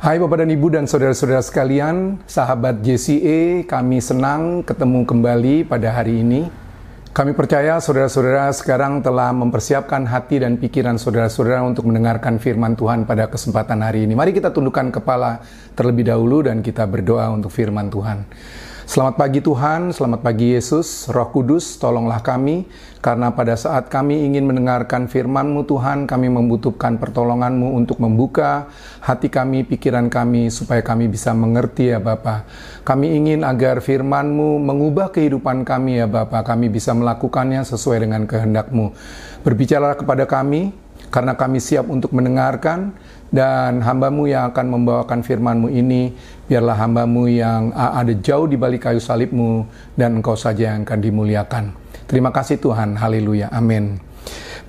Hai Bapak dan Ibu dan saudara-saudara sekalian, sahabat JCE, kami senang ketemu kembali pada hari ini. Kami percaya saudara-saudara sekarang telah mempersiapkan hati dan pikiran saudara-saudara untuk mendengarkan firman Tuhan pada kesempatan hari ini. Mari kita tundukkan kepala terlebih dahulu dan kita berdoa untuk firman Tuhan. Selamat pagi Tuhan, selamat pagi Yesus, Roh Kudus, tolonglah kami, karena pada saat kami ingin mendengarkan firman-Mu Tuhan, kami membutuhkan pertolongan-Mu untuk membuka hati kami, pikiran kami, supaya kami bisa mengerti ya Bapa. Kami ingin agar firman-Mu mengubah kehidupan kami ya Bapa, kami bisa melakukannya sesuai dengan kehendak-Mu. Berbicara kepada kami, karena kami siap untuk mendengarkan, dan hambamu yang akan membawakan firmanmu ini, biarlah hambamu yang ada jauh di balik kayu salibmu, dan engkau saja yang akan dimuliakan. Terima kasih Tuhan, haleluya, amin.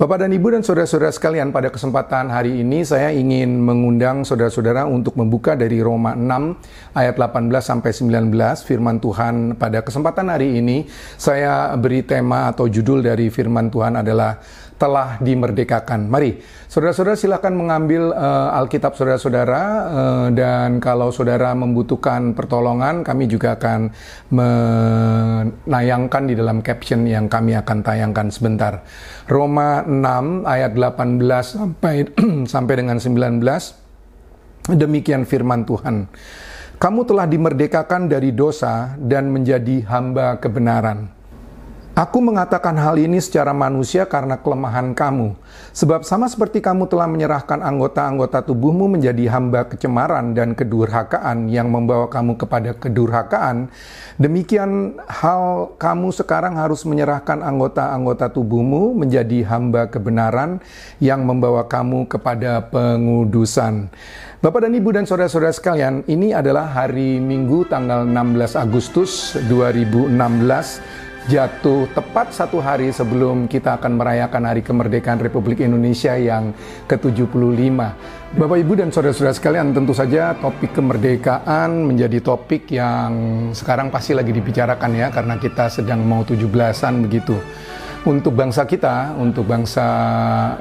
Bapak dan Ibu dan saudara-saudara sekalian, pada kesempatan hari ini saya ingin mengundang saudara-saudara untuk membuka dari Roma 6 ayat 18 sampai 19 firman Tuhan. Pada kesempatan hari ini saya beri tema atau judul dari firman Tuhan adalah telah dimerdekakan. Mari, saudara-saudara silakan mengambil uh, Alkitab saudara-saudara uh, dan kalau saudara membutuhkan pertolongan, kami juga akan menayangkan di dalam caption yang kami akan tayangkan sebentar. Roma 6 ayat 18 sampai sampai dengan 19. Demikian firman Tuhan. Kamu telah dimerdekakan dari dosa dan menjadi hamba kebenaran. Aku mengatakan hal ini secara manusia karena kelemahan kamu. Sebab sama seperti kamu telah menyerahkan anggota-anggota tubuhmu menjadi hamba kecemaran dan kedurhakaan yang membawa kamu kepada kedurhakaan, demikian hal kamu sekarang harus menyerahkan anggota-anggota tubuhmu menjadi hamba kebenaran yang membawa kamu kepada pengudusan. Bapak dan Ibu dan saudara-saudara sekalian, ini adalah hari Minggu tanggal 16 Agustus 2016 jatuh tepat satu hari sebelum kita akan merayakan Hari Kemerdekaan Republik Indonesia yang ke-75. Bapak, Ibu, dan saudara-saudara sekalian, tentu saja topik kemerdekaan menjadi topik yang sekarang pasti lagi dibicarakan ya, karena kita sedang mau 17-an begitu. Untuk bangsa kita, untuk bangsa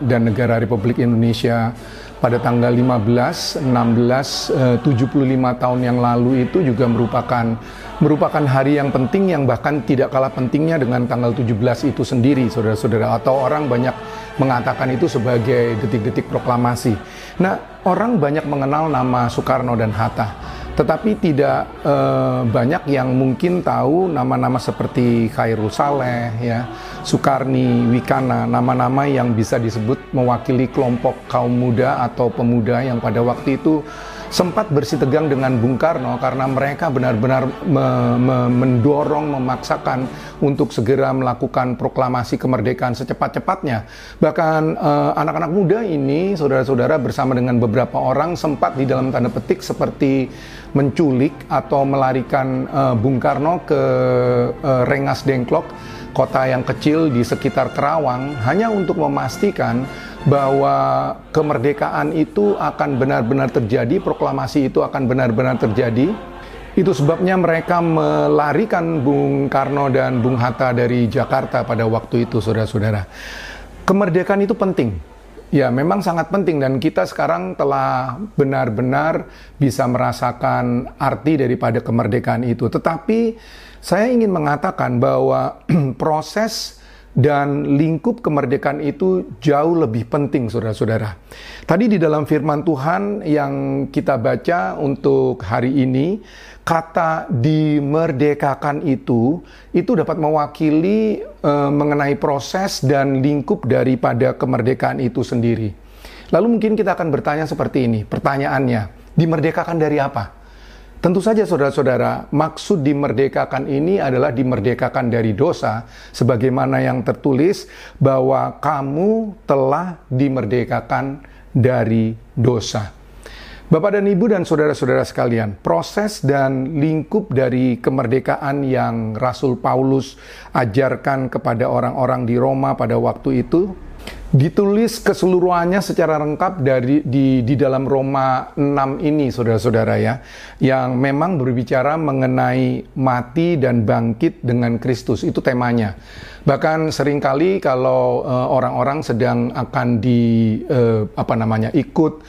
dan negara Republik Indonesia, pada tanggal 15, 16, 75 tahun yang lalu itu juga merupakan merupakan hari yang penting yang bahkan tidak kalah pentingnya dengan tanggal 17 itu sendiri, saudara-saudara. Atau orang banyak mengatakan itu sebagai detik-detik proklamasi. Nah, orang banyak mengenal nama Soekarno dan Hatta tetapi tidak eh, banyak yang mungkin tahu nama-nama seperti Khairul Saleh, ya, Sukarni, Wikana, nama-nama yang bisa disebut mewakili kelompok kaum muda atau pemuda yang pada waktu itu sempat bersitegang dengan Bung Karno karena mereka benar-benar me me mendorong, memaksakan untuk segera melakukan proklamasi kemerdekaan secepat-cepatnya. Bahkan eh, anak-anak uh, muda ini, saudara-saudara bersama dengan beberapa orang sempat di dalam tanda petik seperti menculik atau melarikan uh, Bung Karno ke uh, Rengas Dengklok, kota yang kecil di sekitar Kerawang, hanya untuk memastikan bahwa kemerdekaan itu akan benar-benar terjadi, proklamasi itu akan benar-benar terjadi. Itu sebabnya mereka melarikan Bung Karno dan Bung Hatta dari Jakarta pada waktu itu, saudara-saudara. Kemerdekaan itu penting. Ya, memang sangat penting dan kita sekarang telah benar-benar bisa merasakan arti daripada kemerdekaan itu. Tetapi saya ingin mengatakan bahwa proses dan lingkup kemerdekaan itu jauh lebih penting saudara-saudara. Tadi di dalam firman Tuhan yang kita baca untuk hari ini, kata dimerdekakan itu itu dapat mewakili e, mengenai proses dan lingkup daripada kemerdekaan itu sendiri. Lalu mungkin kita akan bertanya seperti ini, pertanyaannya, dimerdekakan dari apa? Tentu saja saudara-saudara, maksud dimerdekakan ini adalah dimerdekakan dari dosa sebagaimana yang tertulis bahwa kamu telah dimerdekakan dari dosa. Bapak dan Ibu dan saudara-saudara sekalian, proses dan lingkup dari kemerdekaan yang Rasul Paulus ajarkan kepada orang-orang di Roma pada waktu itu ditulis keseluruhannya secara lengkap dari di di dalam Roma 6 ini saudara-saudara ya yang memang berbicara mengenai mati dan bangkit dengan Kristus itu temanya. Bahkan sering kali kalau eh, orang-orang sedang akan di uh, apa namanya ikut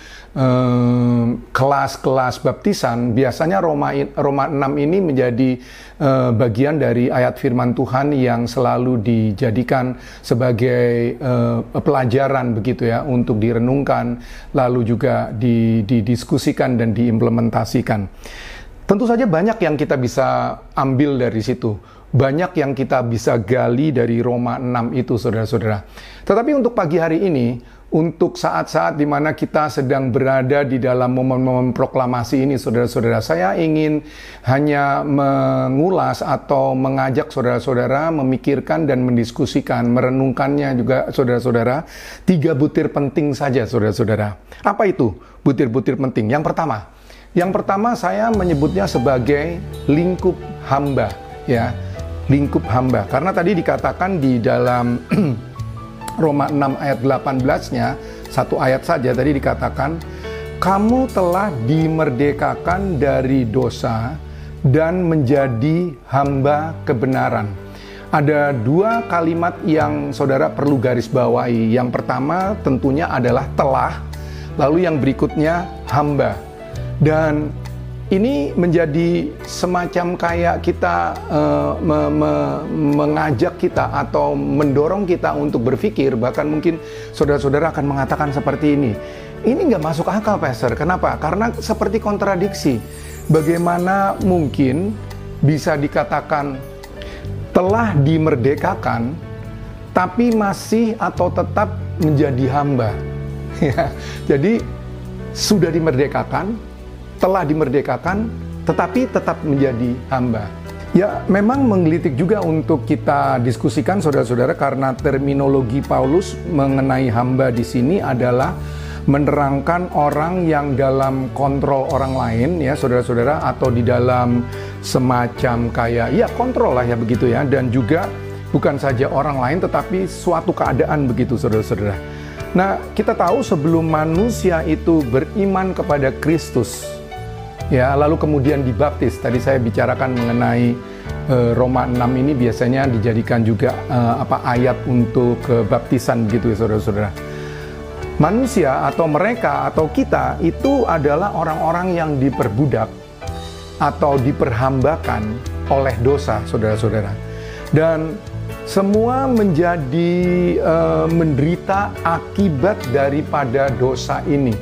kelas-kelas baptisan, biasanya Roma Roma 6 ini menjadi uh, bagian dari ayat firman Tuhan yang selalu dijadikan sebagai uh, pelajaran begitu ya untuk direnungkan lalu juga didiskusikan dan diimplementasikan. Tentu saja banyak yang kita bisa ambil dari situ. Banyak yang kita bisa gali dari Roma 6 itu saudara-saudara. Tetapi untuk pagi hari ini untuk saat-saat di mana kita sedang berada di dalam momen-momen proklamasi ini, saudara-saudara. Saya ingin hanya mengulas atau mengajak saudara-saudara memikirkan dan mendiskusikan, merenungkannya juga saudara-saudara. Tiga butir penting saja, saudara-saudara. Apa itu butir-butir penting? Yang pertama, yang pertama saya menyebutnya sebagai lingkup hamba, ya, lingkup hamba. Karena tadi dikatakan di dalam Roma 6 ayat 18-nya, satu ayat saja tadi dikatakan, kamu telah dimerdekakan dari dosa dan menjadi hamba kebenaran. Ada dua kalimat yang saudara perlu garis bawahi. Yang pertama tentunya adalah telah, lalu yang berikutnya hamba. Dan ini menjadi semacam kayak kita uh, me me mengajak kita atau mendorong kita untuk berpikir bahkan mungkin saudara-saudara akan mengatakan seperti ini. Ini nggak masuk akal Pastor. Kenapa? Karena seperti kontradiksi. Bagaimana mungkin bisa dikatakan telah dimerdekakan tapi masih atau tetap menjadi hamba? Ya jadi sudah dimerdekakan telah dimerdekakan tetapi tetap menjadi hamba. Ya, memang menggelitik juga untuk kita diskusikan saudara-saudara karena terminologi Paulus mengenai hamba di sini adalah menerangkan orang yang dalam kontrol orang lain ya saudara-saudara atau di dalam semacam kayak ya kontrol lah ya begitu ya dan juga bukan saja orang lain tetapi suatu keadaan begitu saudara-saudara. Nah, kita tahu sebelum manusia itu beriman kepada Kristus, ya lalu kemudian dibaptis. Tadi saya bicarakan mengenai uh, Roma 6 ini biasanya dijadikan juga uh, apa ayat untuk kebaptisan gitu ya saudara-saudara. Manusia atau mereka atau kita itu adalah orang-orang yang diperbudak atau diperhambakan oleh dosa saudara-saudara. Dan semua menjadi uh, menderita akibat daripada dosa ini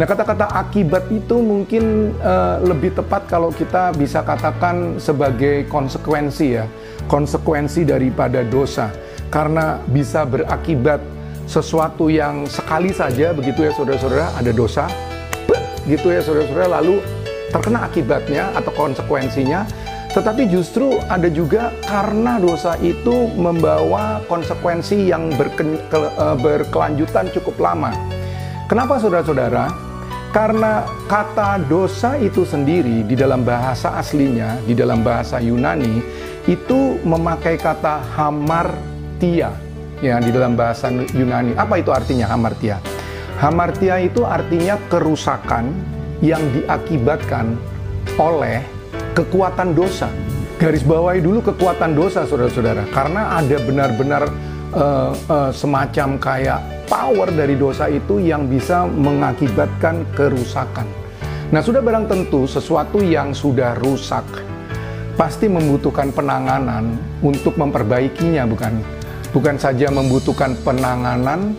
Nah, kata-kata akibat itu mungkin uh, lebih tepat kalau kita bisa katakan sebagai konsekuensi ya, konsekuensi daripada dosa. Karena bisa berakibat sesuatu yang sekali saja begitu ya saudara-saudara ada dosa, gitu ya saudara-saudara lalu terkena akibatnya atau konsekuensinya tetapi justru ada juga karena dosa itu membawa konsekuensi yang berke, ke, uh, berkelanjutan cukup lama. Kenapa saudara-saudara? Karena kata dosa itu sendiri di dalam bahasa aslinya, di dalam bahasa Yunani, itu memakai kata hamartia. Ya, di dalam bahasa Yunani. Apa itu artinya hamartia? Hamartia itu artinya kerusakan yang diakibatkan oleh kekuatan dosa. Garis bawahi dulu kekuatan dosa, saudara-saudara. Karena ada benar-benar uh, uh, semacam kayak power dari dosa itu yang bisa mengakibatkan kerusakan. Nah, sudah barang tentu sesuatu yang sudah rusak pasti membutuhkan penanganan untuk memperbaikinya, bukan? Bukan saja membutuhkan penanganan,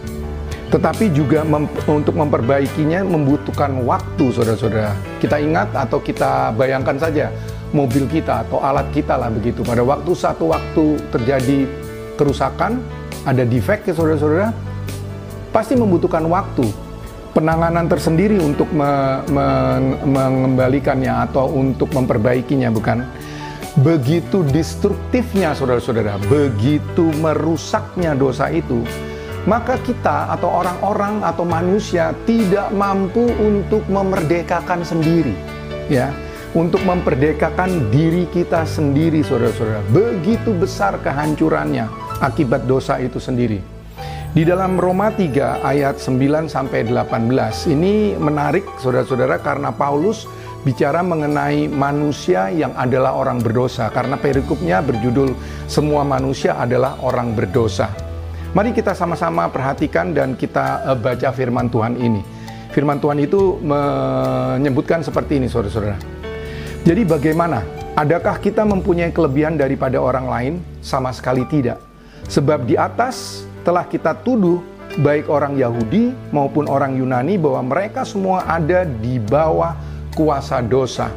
tetapi juga mem untuk memperbaikinya membutuhkan waktu, saudara-saudara. Kita ingat atau kita bayangkan saja mobil kita atau alat kita lah begitu. Pada waktu satu waktu terjadi kerusakan, ada defect ya saudara-saudara, pasti membutuhkan waktu penanganan tersendiri untuk me, me, mengembalikannya atau untuk memperbaikinya bukan? Begitu destruktifnya saudara-saudara begitu merusaknya dosa itu maka kita atau orang-orang atau manusia tidak mampu untuk memerdekakan sendiri ya. Untuk memperdekakan diri kita sendiri saudara-saudara. Begitu besar kehancurannya akibat dosa itu sendiri. Di dalam Roma 3 ayat 9 sampai 18 ini menarik saudara-saudara karena Paulus bicara mengenai manusia yang adalah orang berdosa karena perikopnya berjudul semua manusia adalah orang berdosa. Mari kita sama-sama perhatikan dan kita uh, baca firman Tuhan ini. firman Tuhan itu menyebutkan seperti ini, saudara-saudara. Jadi bagaimana? Adakah kita mempunyai kelebihan daripada orang lain? Sama sekali tidak. Sebab di atas telah kita tuduh baik orang Yahudi maupun orang Yunani bahwa mereka semua ada di bawah kuasa dosa.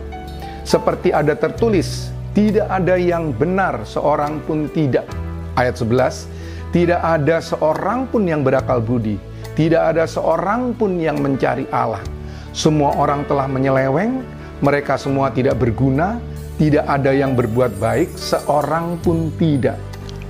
Seperti ada tertulis, tidak ada yang benar seorang pun tidak. Ayat 11, tidak ada seorang pun yang berakal budi, tidak ada seorang pun yang mencari Allah. Semua orang telah menyeleweng, mereka semua tidak berguna, tidak ada yang berbuat baik, seorang pun tidak.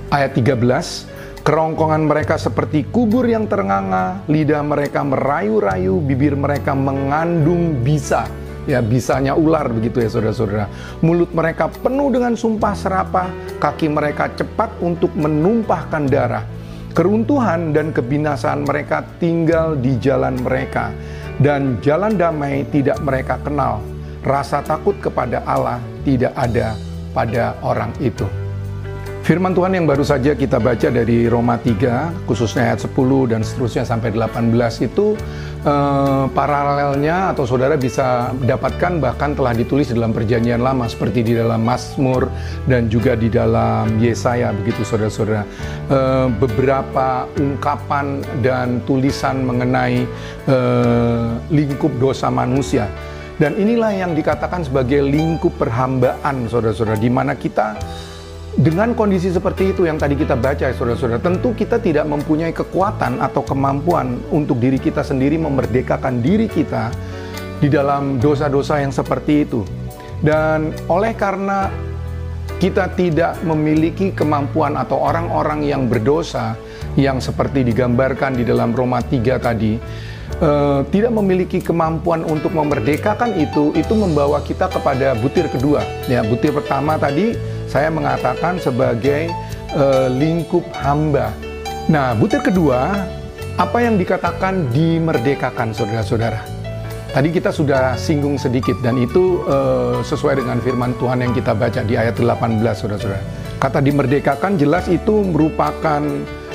Ayat 13, kerongkongan mereka seperti kubur yang ternganga, lidah mereka merayu-rayu, bibir mereka mengandung bisa ya bisanya ular begitu ya saudara-saudara. Mulut mereka penuh dengan sumpah serapah, kaki mereka cepat untuk menumpahkan darah. Keruntuhan dan kebinasaan mereka tinggal di jalan mereka, dan jalan damai tidak mereka kenal. Rasa takut kepada Allah tidak ada pada orang itu. Firman Tuhan yang baru saja kita baca dari Roma 3, khususnya ayat 10 dan seterusnya sampai 18 itu eh, paralelnya atau saudara bisa dapatkan bahkan telah ditulis di dalam perjanjian lama seperti di dalam Mazmur dan juga di dalam Yesaya begitu saudara-saudara. Eh, beberapa ungkapan dan tulisan mengenai eh, lingkup dosa manusia. Dan inilah yang dikatakan sebagai lingkup perhambaan saudara-saudara di mana kita dengan kondisi seperti itu yang tadi kita baca, saudara-saudara, tentu kita tidak mempunyai kekuatan atau kemampuan untuk diri kita sendiri memerdekakan diri kita di dalam dosa-dosa yang seperti itu. Dan oleh karena kita tidak memiliki kemampuan atau orang-orang yang berdosa yang seperti digambarkan di dalam Roma 3 tadi, uh, tidak memiliki kemampuan untuk memerdekakan itu, itu membawa kita kepada butir kedua. Ya, butir pertama tadi saya mengatakan sebagai uh, lingkup hamba. Nah, butir kedua, apa yang dikatakan dimerdekakan saudara-saudara? Tadi kita sudah singgung sedikit dan itu uh, sesuai dengan firman Tuhan yang kita baca di ayat 18 saudara-saudara. Kata dimerdekakan jelas itu merupakan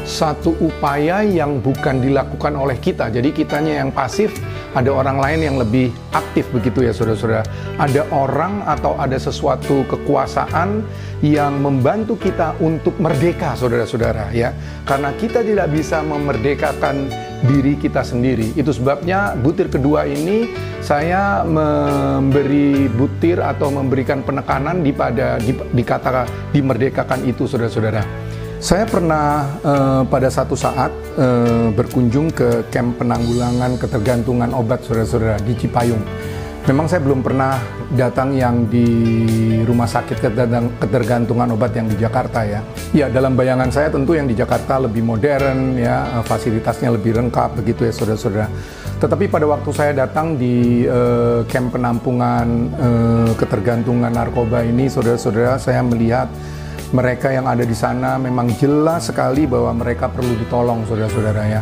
satu upaya yang bukan dilakukan oleh kita. Jadi kitanya yang pasif, ada orang lain yang lebih aktif begitu ya saudara-saudara. Ada orang atau ada sesuatu kekuasaan yang membantu kita untuk merdeka saudara-saudara ya. Karena kita tidak bisa memerdekakan diri kita sendiri. Itu sebabnya butir kedua ini saya memberi butir atau memberikan penekanan di pada di, di kata dimerdekakan itu saudara-saudara. Saya pernah uh, pada satu saat uh, berkunjung ke camp penanggulangan ketergantungan obat saudara-saudara di Cipayung. Memang saya belum pernah datang yang di rumah sakit ketergantungan obat yang di Jakarta ya. Ya dalam bayangan saya tentu yang di Jakarta lebih modern ya, fasilitasnya lebih lengkap begitu ya saudara-saudara. Tetapi pada waktu saya datang di uh, camp penampungan uh, ketergantungan narkoba ini saudara-saudara saya melihat mereka yang ada di sana memang jelas sekali bahwa mereka perlu ditolong saudara-saudara ya.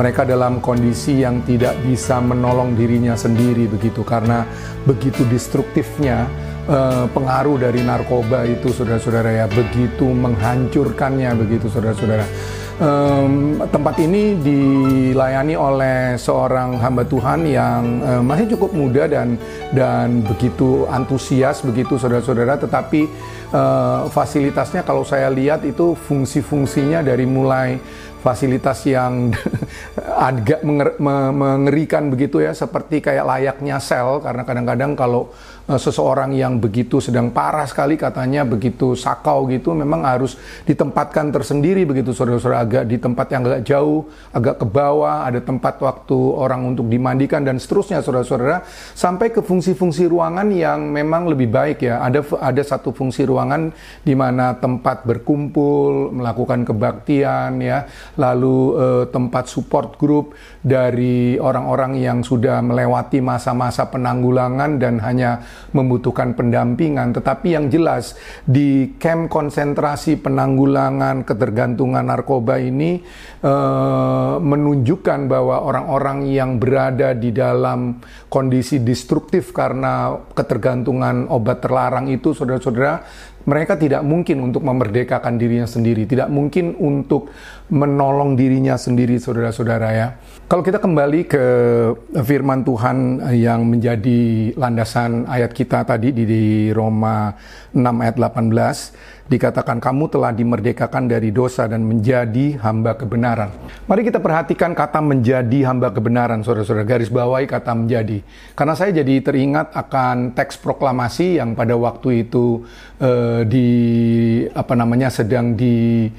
Mereka dalam kondisi yang tidak bisa menolong dirinya sendiri begitu karena begitu destruktifnya eh, pengaruh dari narkoba itu saudara-saudara ya, begitu menghancurkannya begitu saudara-saudara. Um, tempat ini dilayani oleh seorang hamba Tuhan yang um, masih cukup muda dan dan begitu antusias begitu saudara-saudara. Tetapi uh, fasilitasnya kalau saya lihat itu fungsi-fungsinya dari mulai fasilitas yang agak mengerikan begitu ya. Seperti kayak layaknya sel karena kadang-kadang kalau uh, seseorang yang begitu sedang parah sekali katanya begitu sakau gitu memang harus ditempatkan tersendiri begitu saudara-saudara. Agak di tempat yang agak jauh agak ke bawah ada tempat waktu orang untuk dimandikan dan seterusnya saudara-saudara. Sampai ke fungsi-fungsi ruangan yang memang lebih baik ya. Ada ada satu fungsi ruangan di mana tempat berkumpul melakukan kebaktian ya lalu eh, tempat support group dari orang-orang yang sudah melewati masa-masa penanggulangan dan hanya membutuhkan pendampingan. Tetapi yang jelas di camp konsentrasi penanggulangan ketergantungan narkoba ini eh, menunjukkan bahwa orang-orang yang berada di dalam kondisi destruktif karena ketergantungan obat terlarang itu, saudara-saudara, mereka tidak mungkin untuk memerdekakan dirinya sendiri, tidak mungkin untuk menolong dirinya sendiri, saudara-saudara ya. Kalau kita kembali ke firman Tuhan yang menjadi landasan ayat kita tadi di Roma 6 ayat 18, dikatakan kamu telah dimerdekakan dari dosa dan menjadi hamba kebenaran. Mari kita perhatikan kata menjadi hamba kebenaran, saudara-saudara. Garis bawahi kata menjadi. Karena saya jadi teringat akan teks proklamasi yang pada waktu itu eh, di apa namanya sedang di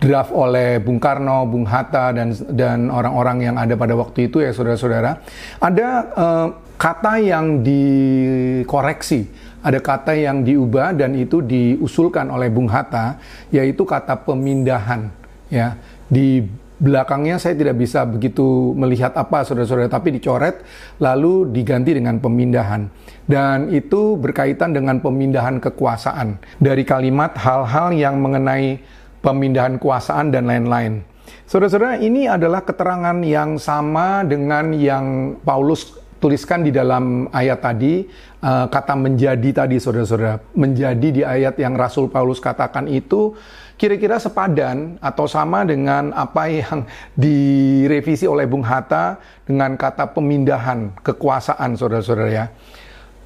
draft oleh Bung Karno, Bung Hatta dan dan orang-orang yang ada pada waktu itu ya saudara-saudara, ada uh, kata yang dikoreksi, ada kata yang diubah dan itu diusulkan oleh Bung Hatta, yaitu kata pemindahan. Ya, di belakangnya saya tidak bisa begitu melihat apa saudara-saudara, tapi dicoret lalu diganti dengan pemindahan. Dan itu berkaitan dengan pemindahan kekuasaan dari kalimat hal-hal yang mengenai pemindahan kuasaan dan lain-lain. Saudara-saudara, ini adalah keterangan yang sama dengan yang Paulus tuliskan di dalam ayat tadi, uh, kata menjadi tadi, saudara-saudara. Menjadi di ayat yang Rasul Paulus katakan itu kira-kira sepadan atau sama dengan apa yang direvisi oleh Bung Hatta dengan kata pemindahan kekuasaan, saudara-saudara ya.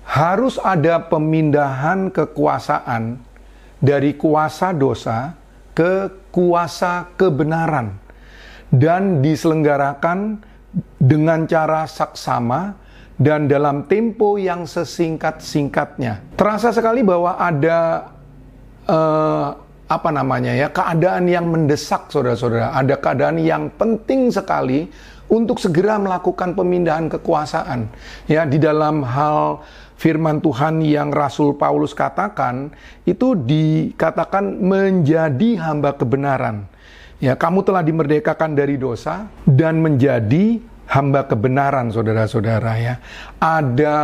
Harus ada pemindahan kekuasaan dari kuasa dosa ke kuasa kebenaran dan diselenggarakan dengan cara saksama dan dalam tempo yang sesingkat-singkatnya. Terasa sekali bahwa ada uh, apa namanya ya keadaan yang mendesak saudara-saudara, ada keadaan yang penting sekali untuk segera melakukan pemindahan kekuasaan. Ya di dalam hal firman Tuhan yang Rasul Paulus katakan itu dikatakan menjadi hamba kebenaran. Ya, kamu telah dimerdekakan dari dosa dan menjadi hamba kebenaran, saudara-saudara ya. Ada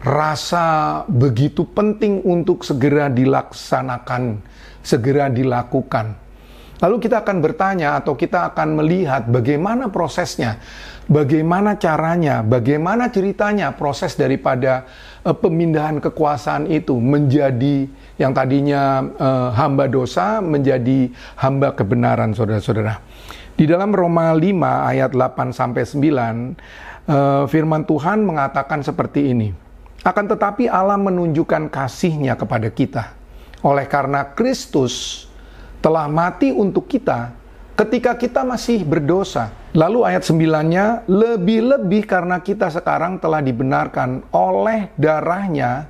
rasa begitu penting untuk segera dilaksanakan, segera dilakukan. Lalu kita akan bertanya atau kita akan melihat bagaimana prosesnya, bagaimana caranya, bagaimana ceritanya proses daripada uh, pemindahan kekuasaan itu menjadi yang tadinya uh, hamba dosa menjadi hamba kebenaran saudara-saudara. Di dalam Roma 5 ayat 8 sampai 9 uh, firman Tuhan mengatakan seperti ini. Akan tetapi Allah menunjukkan kasihnya kepada kita oleh karena Kristus telah mati untuk kita ketika kita masih berdosa. Lalu ayat 9-nya, lebih-lebih karena kita sekarang telah dibenarkan oleh darahnya,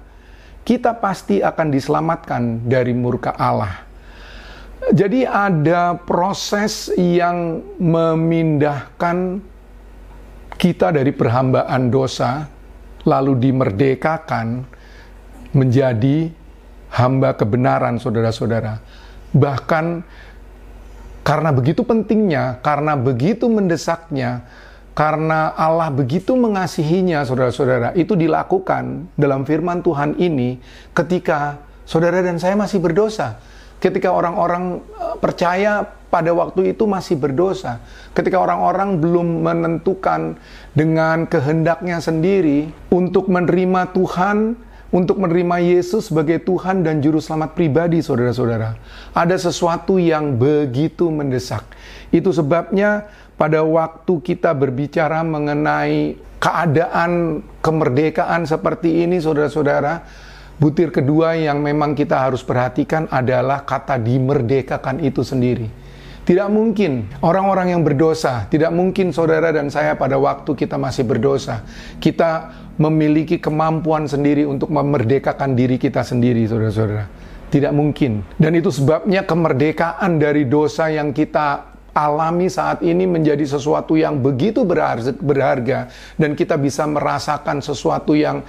kita pasti akan diselamatkan dari murka Allah. Jadi ada proses yang memindahkan kita dari perhambaan dosa, lalu dimerdekakan menjadi hamba kebenaran saudara-saudara Bahkan karena begitu pentingnya, karena begitu mendesaknya, karena Allah begitu mengasihinya, saudara-saudara, itu dilakukan dalam firman Tuhan ini ketika saudara dan saya masih berdosa. Ketika orang-orang eh, percaya pada waktu itu masih berdosa. Ketika orang-orang belum menentukan dengan kehendaknya sendiri untuk menerima Tuhan untuk menerima Yesus sebagai Tuhan dan Juru Selamat pribadi, saudara-saudara. Ada sesuatu yang begitu mendesak. Itu sebabnya pada waktu kita berbicara mengenai keadaan kemerdekaan seperti ini, saudara-saudara, butir kedua yang memang kita harus perhatikan adalah kata dimerdekakan itu sendiri. Tidak mungkin orang-orang yang berdosa, tidak mungkin saudara dan saya pada waktu kita masih berdosa, kita memiliki kemampuan sendiri untuk memerdekakan diri kita sendiri, saudara-saudara. Tidak mungkin. Dan itu sebabnya kemerdekaan dari dosa yang kita alami saat ini menjadi sesuatu yang begitu berharga, dan kita bisa merasakan sesuatu yang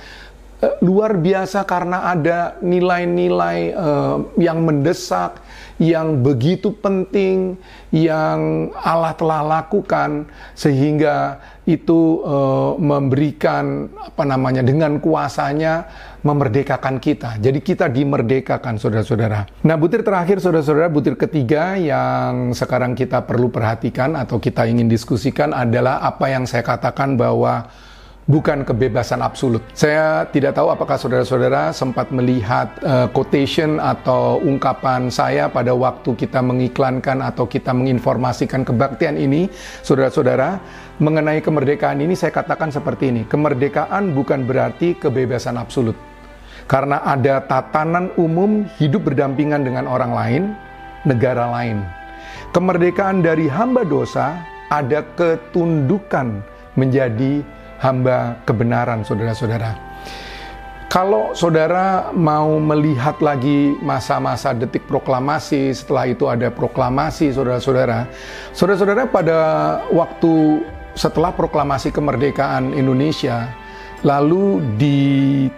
luar biasa karena ada nilai-nilai uh, yang mendesak, yang begitu penting, yang Allah telah lakukan sehingga itu uh, memberikan apa namanya dengan kuasanya memerdekakan kita. Jadi kita dimerdekakan saudara-saudara. Nah, butir terakhir saudara-saudara, butir ketiga yang sekarang kita perlu perhatikan atau kita ingin diskusikan adalah apa yang saya katakan bahwa bukan kebebasan absolut. Saya tidak tahu apakah saudara-saudara sempat melihat uh, quotation atau ungkapan saya pada waktu kita mengiklankan atau kita menginformasikan kebaktian ini, saudara-saudara, mengenai kemerdekaan ini saya katakan seperti ini. Kemerdekaan bukan berarti kebebasan absolut. Karena ada tatanan umum hidup berdampingan dengan orang lain, negara lain. Kemerdekaan dari hamba dosa ada ketundukan menjadi hamba kebenaran, saudara-saudara. Kalau saudara mau melihat lagi masa-masa detik proklamasi, setelah itu ada proklamasi, saudara-saudara. Saudara-saudara, pada waktu setelah proklamasi kemerdekaan Indonesia, lalu di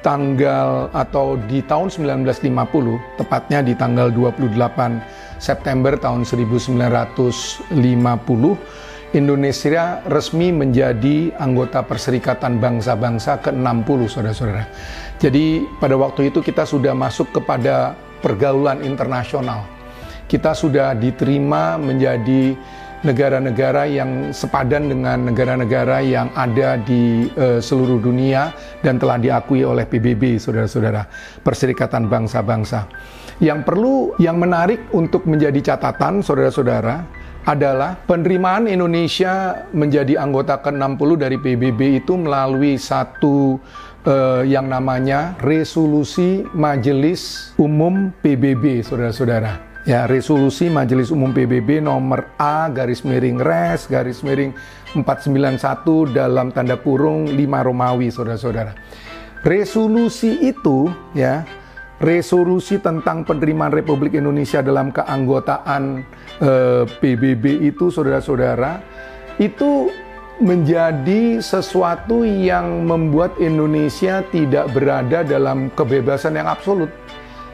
tanggal atau di tahun 1950, tepatnya di tanggal 28 September tahun 1950, Indonesia resmi menjadi anggota Perserikatan Bangsa-Bangsa ke-60, saudara-saudara. Jadi pada waktu itu kita sudah masuk kepada pergaulan internasional. Kita sudah diterima menjadi negara-negara yang sepadan dengan negara-negara yang ada di uh, seluruh dunia dan telah diakui oleh PBB, saudara-saudara, Perserikatan Bangsa-Bangsa. Yang perlu, yang menarik untuk menjadi catatan, saudara-saudara, adalah penerimaan Indonesia menjadi anggota ke-60 dari PBB itu melalui satu uh, yang namanya Resolusi Majelis Umum PBB, saudara-saudara. Ya, resolusi Majelis Umum PBB nomor A garis miring res garis miring 491 dalam tanda kurung 5 Romawi, saudara-saudara. Resolusi itu ya resolusi tentang penerimaan Republik Indonesia dalam keanggotaan eh, PBB itu saudara-saudara itu menjadi sesuatu yang membuat Indonesia tidak berada dalam kebebasan yang absolut.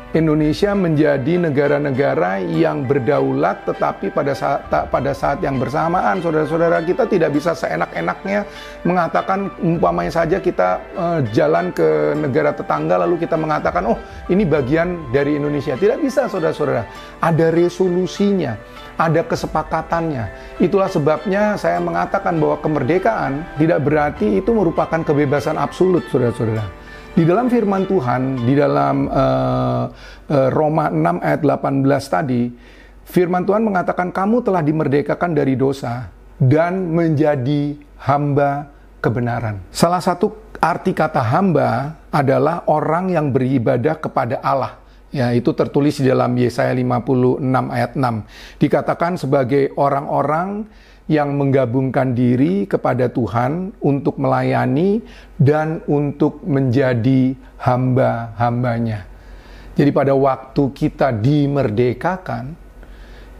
Indonesia menjadi negara-negara yang berdaulat tetapi pada saat pada saat yang bersamaan saudara-saudara kita tidak bisa seenak-enaknya mengatakan umpamanya saja kita uh, jalan ke negara tetangga lalu kita mengatakan oh ini bagian dari Indonesia tidak bisa saudara-saudara. Ada resolusinya ada kesepakatannya. Itulah sebabnya saya mengatakan bahwa kemerdekaan tidak berarti itu merupakan kebebasan absolut saudara-saudara di dalam firman Tuhan, di dalam uh, uh, Roma 6 ayat 18 tadi, firman Tuhan mengatakan kamu telah dimerdekakan dari dosa dan menjadi hamba kebenaran. Salah satu arti kata hamba adalah orang yang beribadah kepada Allah. Ya, itu tertulis di dalam Yesaya 56 ayat 6. Dikatakan sebagai orang-orang yang menggabungkan diri kepada Tuhan untuk melayani dan untuk menjadi hamba-hambanya. Jadi pada waktu kita dimerdekakan,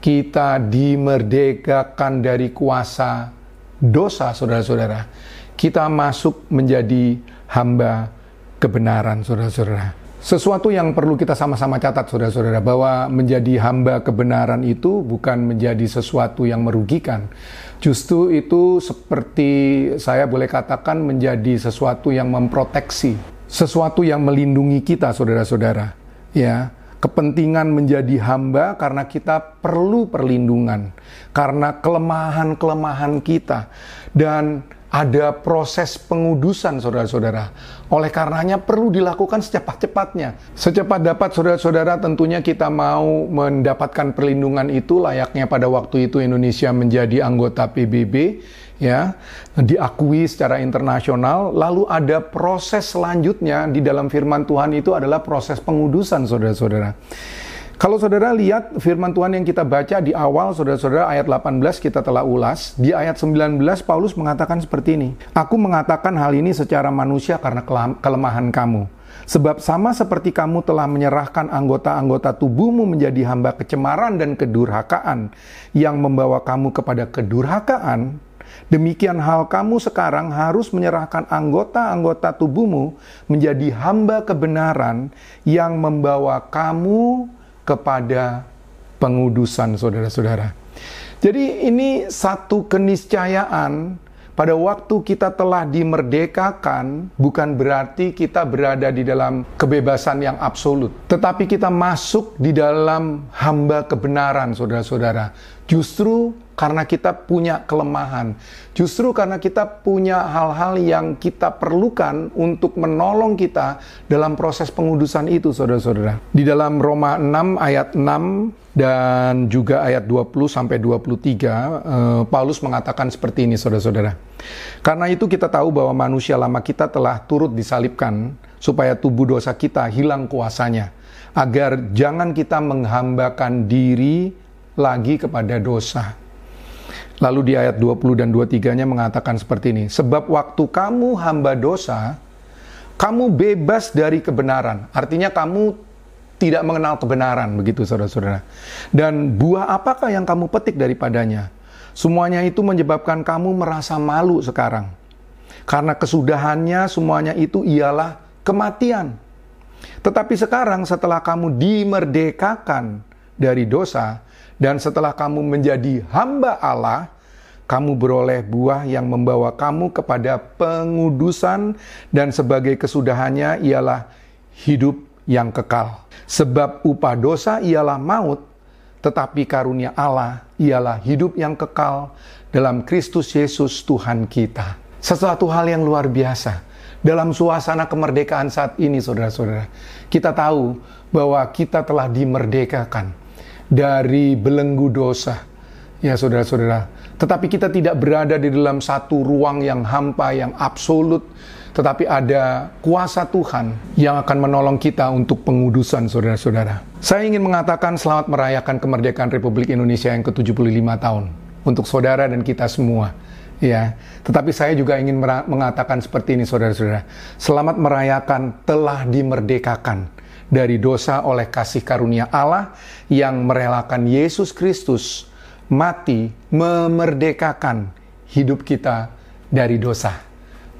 kita dimerdekakan dari kuasa dosa, saudara-saudara. Kita masuk menjadi hamba kebenaran, saudara-saudara. Sesuatu yang perlu kita sama-sama catat, saudara-saudara, bahwa menjadi hamba kebenaran itu bukan menjadi sesuatu yang merugikan. Justru itu seperti saya boleh katakan menjadi sesuatu yang memproteksi, sesuatu yang melindungi kita, saudara-saudara. Ya, kepentingan menjadi hamba karena kita perlu perlindungan, karena kelemahan-kelemahan kita, dan ada proses pengudusan saudara-saudara. Oleh karenanya perlu dilakukan secepat-cepatnya. Secepat dapat saudara-saudara tentunya kita mau mendapatkan perlindungan itu layaknya pada waktu itu Indonesia menjadi anggota PBB ya, diakui secara internasional, lalu ada proses selanjutnya di dalam firman Tuhan itu adalah proses pengudusan saudara-saudara. Kalau saudara lihat firman Tuhan yang kita baca di awal, saudara-saudara ayat 18 kita telah ulas. Di ayat 19 Paulus mengatakan seperti ini. Aku mengatakan hal ini secara manusia karena kelemahan kamu. Sebab sama seperti kamu telah menyerahkan anggota-anggota tubuhmu menjadi hamba kecemaran dan kedurhakaan yang membawa kamu kepada kedurhakaan, demikian hal kamu sekarang harus menyerahkan anggota-anggota tubuhmu menjadi hamba kebenaran yang membawa kamu kepada pengudusan saudara-saudara. Jadi ini satu keniscayaan pada waktu kita telah dimerdekakan, bukan berarti kita berada di dalam kebebasan yang absolut, tetapi kita masuk di dalam hamba kebenaran, saudara-saudara. Justru karena kita punya kelemahan, justru karena kita punya hal-hal yang kita perlukan untuk menolong kita dalam proses pengudusan itu, saudara-saudara. Di dalam Roma 6 ayat 6 dan juga ayat 20 sampai 23, eh, Paulus mengatakan seperti ini, saudara-saudara. Karena itu kita tahu bahwa manusia lama kita telah turut disalibkan supaya tubuh dosa kita hilang kuasanya, agar jangan kita menghambakan diri lagi kepada dosa. Lalu di ayat 20 dan 23-nya mengatakan seperti ini, sebab waktu kamu hamba dosa, kamu bebas dari kebenaran. Artinya kamu tidak mengenal kebenaran, begitu saudara-saudara. Dan buah apakah yang kamu petik daripadanya? Semuanya itu menyebabkan kamu merasa malu sekarang. Karena kesudahannya semuanya itu ialah kematian. Tetapi sekarang setelah kamu dimerdekakan dari dosa, dan setelah kamu menjadi hamba Allah, kamu beroleh buah yang membawa kamu kepada pengudusan dan sebagai kesudahannya ialah hidup yang kekal. Sebab upah dosa ialah maut, tetapi karunia Allah ialah hidup yang kekal dalam Kristus Yesus Tuhan kita. Sesuatu hal yang luar biasa. Dalam suasana kemerdekaan saat ini, saudara-saudara, kita tahu bahwa kita telah dimerdekakan dari belenggu dosa. Ya saudara-saudara, tetapi kita tidak berada di dalam satu ruang yang hampa, yang absolut, tetapi ada kuasa Tuhan yang akan menolong kita untuk pengudusan saudara-saudara. Saya ingin mengatakan selamat merayakan kemerdekaan Republik Indonesia yang ke-75 tahun untuk saudara dan kita semua. Ya, tetapi saya juga ingin mengatakan seperti ini saudara-saudara. Selamat merayakan telah dimerdekakan dari dosa oleh kasih karunia Allah yang merelakan Yesus Kristus mati memerdekakan hidup kita dari dosa.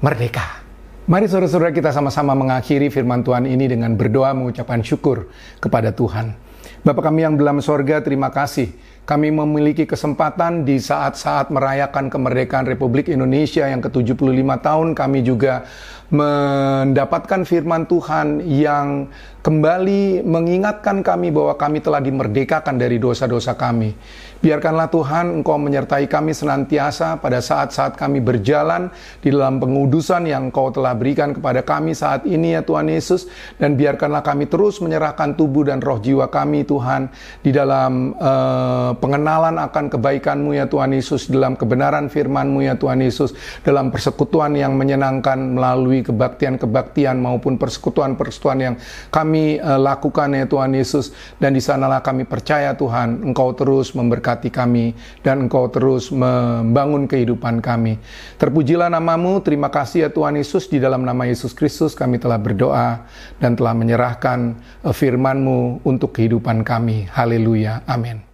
Merdeka. Mari saudara-saudara kita sama-sama mengakhiri firman Tuhan ini dengan berdoa mengucapkan syukur kepada Tuhan. Bapak kami yang dalam sorga, terima kasih. Kami memiliki kesempatan di saat-saat merayakan kemerdekaan Republik Indonesia yang ke-75 tahun. Kami juga mendapatkan firman Tuhan yang kembali mengingatkan kami bahwa kami telah dimerdekakan dari dosa-dosa kami. Biarkanlah Tuhan Engkau menyertai kami senantiasa pada saat-saat kami berjalan di dalam pengudusan yang Engkau telah berikan kepada kami saat ini ya Tuhan Yesus. Dan biarkanlah kami terus menyerahkan tubuh dan roh jiwa kami Tuhan di dalam uh, pengenalan akan kebaikan-Mu ya Tuhan Yesus, dalam kebenaran firman-Mu ya Tuhan Yesus, dalam persekutuan yang menyenangkan melalui kebaktian-kebaktian maupun persekutuan-persekutuan yang kami uh, lakukan ya Tuhan Yesus. Dan di sanalah kami percaya Tuhan Engkau terus memberkati kami dan Engkau terus membangun kehidupan kami. Terpujilah namamu, terima kasih ya Tuhan Yesus, di dalam nama Yesus Kristus kami telah berdoa dan telah menyerahkan eh, firman-Mu untuk kehidupan kami. Haleluya, amin.